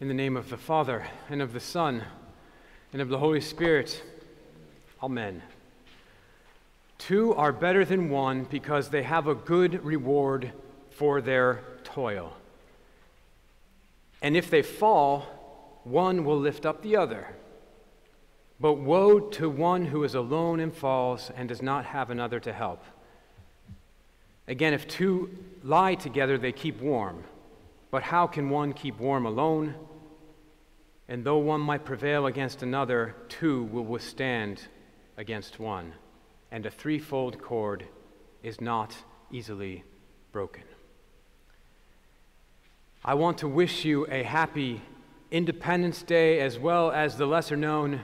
In the name of the Father, and of the Son, and of the Holy Spirit. Amen. Two are better than one because they have a good reward for their toil. And if they fall, one will lift up the other. But woe to one who is alone and falls and does not have another to help. Again, if two lie together, they keep warm. But how can one keep warm alone? And though one might prevail against another, two will withstand against one. And a threefold cord is not easily broken. I want to wish you a happy Independence Day as well as the lesser known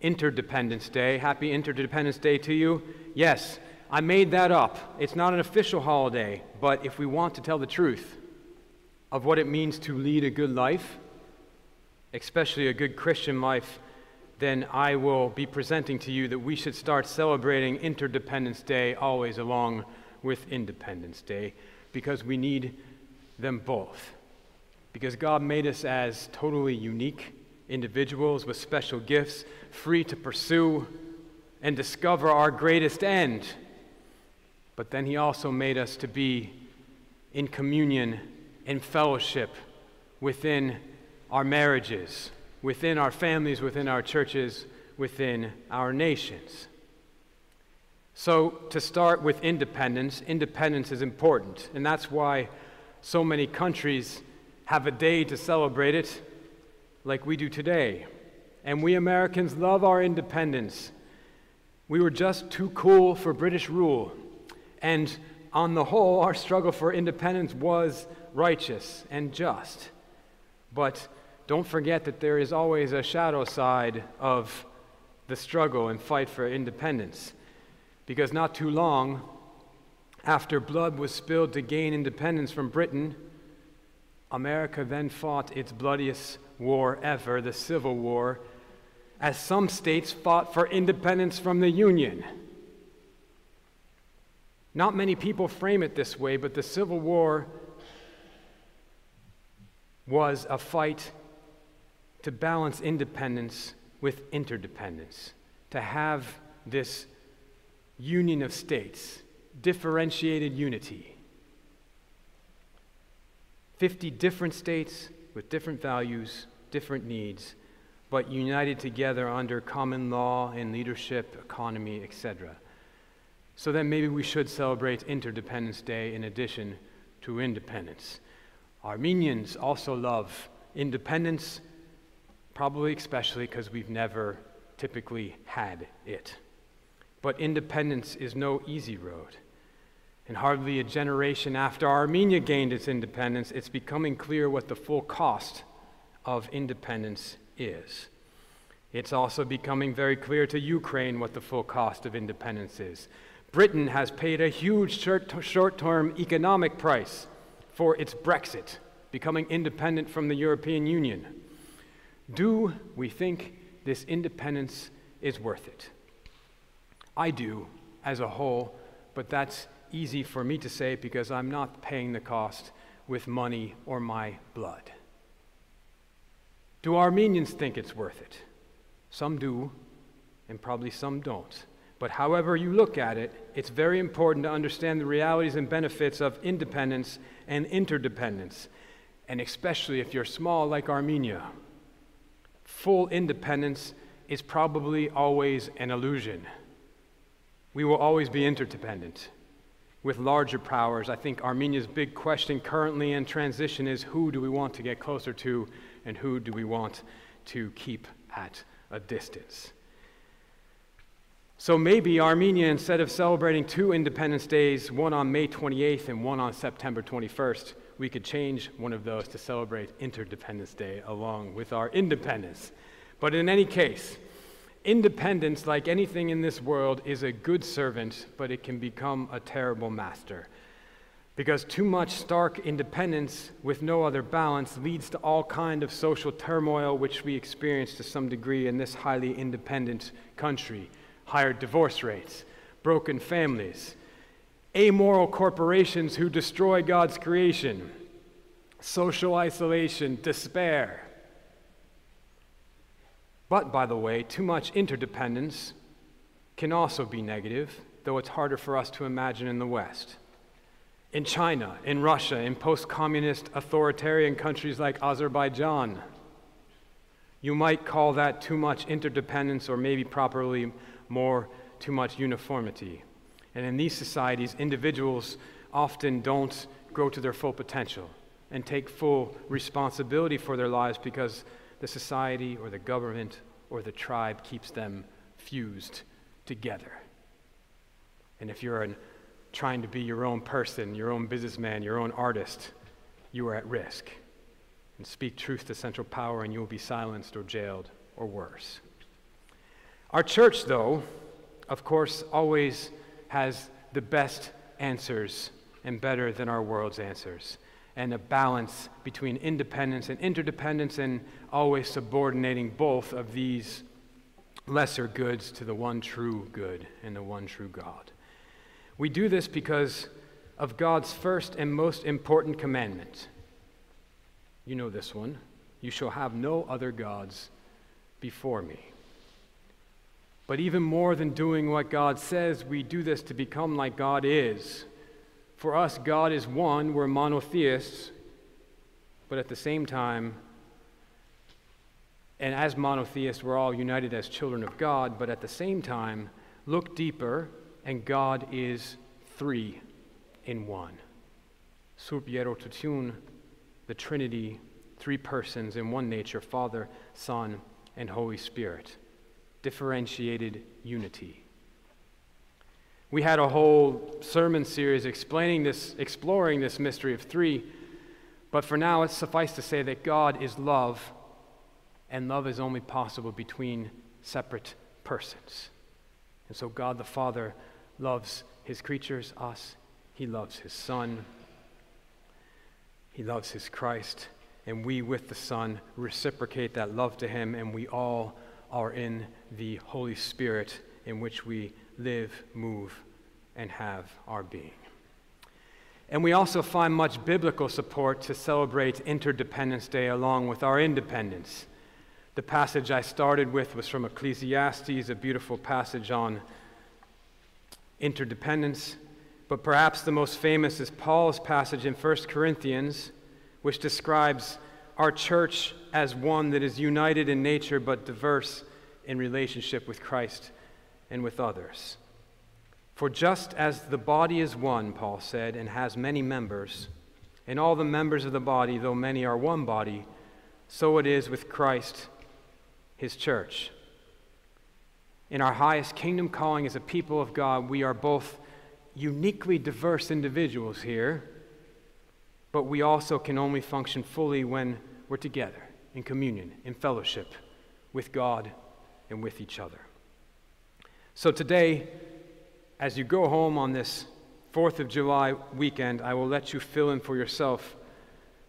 Interdependence Day. Happy Interdependence Day to you. Yes, I made that up. It's not an official holiday, but if we want to tell the truth of what it means to lead a good life, especially a good Christian life, then I will be presenting to you that we should start celebrating Interdependence Day always along with Independence Day because we need them both. Because God made us as totally unique individuals with special gifts, free to pursue and discover our greatest end. But then He also made us to be in communion, in fellowship within our marriages, within our families, within our churches, within our nations. So, to start with independence, independence is important, and that's why so many countries have a day to celebrate it like we do today. And we Americans love our independence. We were just too cool for British rule. And on the whole, our struggle for independence was righteous and just. But don't forget that there is always a shadow side of the struggle and fight for independence. Because not too long after blood was spilled to gain independence from Britain, America then fought its bloodiest war ever, the Civil War, as some states fought for independence from the Union. Not many people frame it this way, but the Civil War was a fight to balance independence with interdependence, to have this union of states, differentiated unity. 50 different states with different values, different needs, but united together under common law and leadership, economy, etc. So then maybe we should celebrate Interdependence Day in addition to independence. Armenians also love independence, probably especially because we've never typically had it. But independence is no easy road. And hardly a generation after Armenia gained its independence, it's becoming clear what the full cost of independence is. It's also becoming very clear to Ukraine what the full cost of independence is. Britain has paid a huge short term economic price for its Brexit, becoming independent from the European Union. Do we think this independence is worth it? I do, as a whole, but that's easy for me to say because I'm not paying the cost with money or my blood. Do Armenians think it's worth it? Some do, and probably some don't. But however you look at it, it's very important to understand the realities and benefits of independence and interdependence, and especially if you're small like Armenia. Full independence is probably always an illusion. We will always be interdependent with larger powers. I think Armenia's big question currently in transition is who do we want to get closer to and who do we want to keep at a distance? So maybe Armenia, instead of celebrating two Independence Days, one on May 28th and one on September 21st, we could change one of those to celebrate Interdependence Day along with our independence. But in any case, Independence, like anything in this world, is a good servant, but it can become a terrible master. Because too much stark independence with no other balance leads to all kind of social turmoil which we experience to some degree in this highly independent country. Higher divorce rates, broken families, amoral corporations who destroy God's creation, social isolation, despair, But, by the way, too much interdependence can also be negative, though it's harder for us to imagine in the West. In China, in Russia, in post communist authoritarian countries like Azerbaijan, you might call that too much interdependence, or maybe properly more too much uniformity. And in these societies, individuals often don't grow to their full potential and take full responsibility for their lives because the society or the government or the tribe keeps them fused together. And if you're an, trying to be your own person, your own businessman, your own artist, you are at risk. And speak truth to central power, and you will be silenced or jailed or worse. Our church, though, of course, always has the best answers and better than our world's answers and a balance between independence and interdependence, and always subordinating both of these lesser goods to the one true good and the one true God. We do this because of God's first and most important commandment. You know this one you shall have no other gods before me. But even more than doing what God says, we do this to become like God is for us, God is one, we're monotheists, but at the same time, and as monotheists, we're all united as children of God, but at the same time, look deeper, and God is three in one. Subierotutun, the Trinity, three persons in one nature Father, Son, and Holy Spirit. Differentiated unity. We had a whole sermon series explaining this, exploring this mystery of three, but for now it's suffice to say that God is love, and love is only possible between separate persons. And so God the Father loves his creatures, us, he loves his Son, he loves his Christ, and we with the Son reciprocate that love to him, and we all are in the Holy Spirit in which we live, move, and have our being. And we also find much biblical support to celebrate Interdependence Day along with our independence. The passage I started with was from Ecclesiastes, a beautiful passage on interdependence. But perhaps the most famous is Paul's passage in 1 Corinthians, which describes our church as one that is united in nature but diverse in relationship with Christ and with others. For just as the body is one, Paul said, and has many members, and all the members of the body, though many are one body, so it is with Christ, his church. In our highest kingdom calling as a people of God, we are both uniquely diverse individuals here, but we also can only function fully when we're together in communion, in fellowship with God and with each other. So today, as you go home on this 4th of July weekend, I will let you fill in for yourself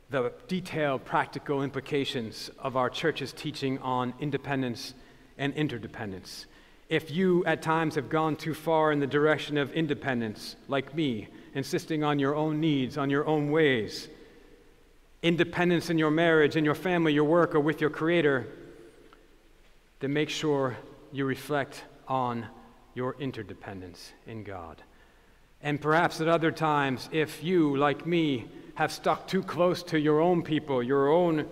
the detailed practical implications of our church's teaching on independence and interdependence. If you at times have gone too far in the direction of independence, like me, insisting on your own needs, on your own ways, independence in your marriage, in your family, your work, or with your Creator, then make sure you reflect on your interdependence in God. And perhaps at other times, if you, like me, have stuck too close to your own people, your own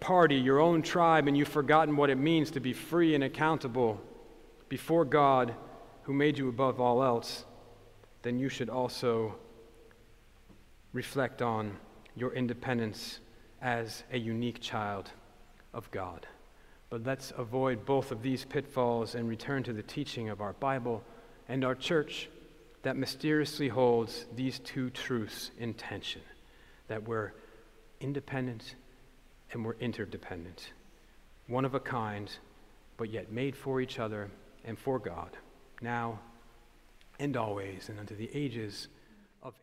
party, your own tribe, and you've forgotten what it means to be free and accountable before God who made you above all else, then you should also reflect on your independence as a unique child of God. But let's avoid both of these pitfalls and return to the teaching of our Bible and our church that mysteriously holds these two truths in tension that we're independent and we're interdependent, one of a kind, but yet made for each other and for God, now and always, and unto the ages of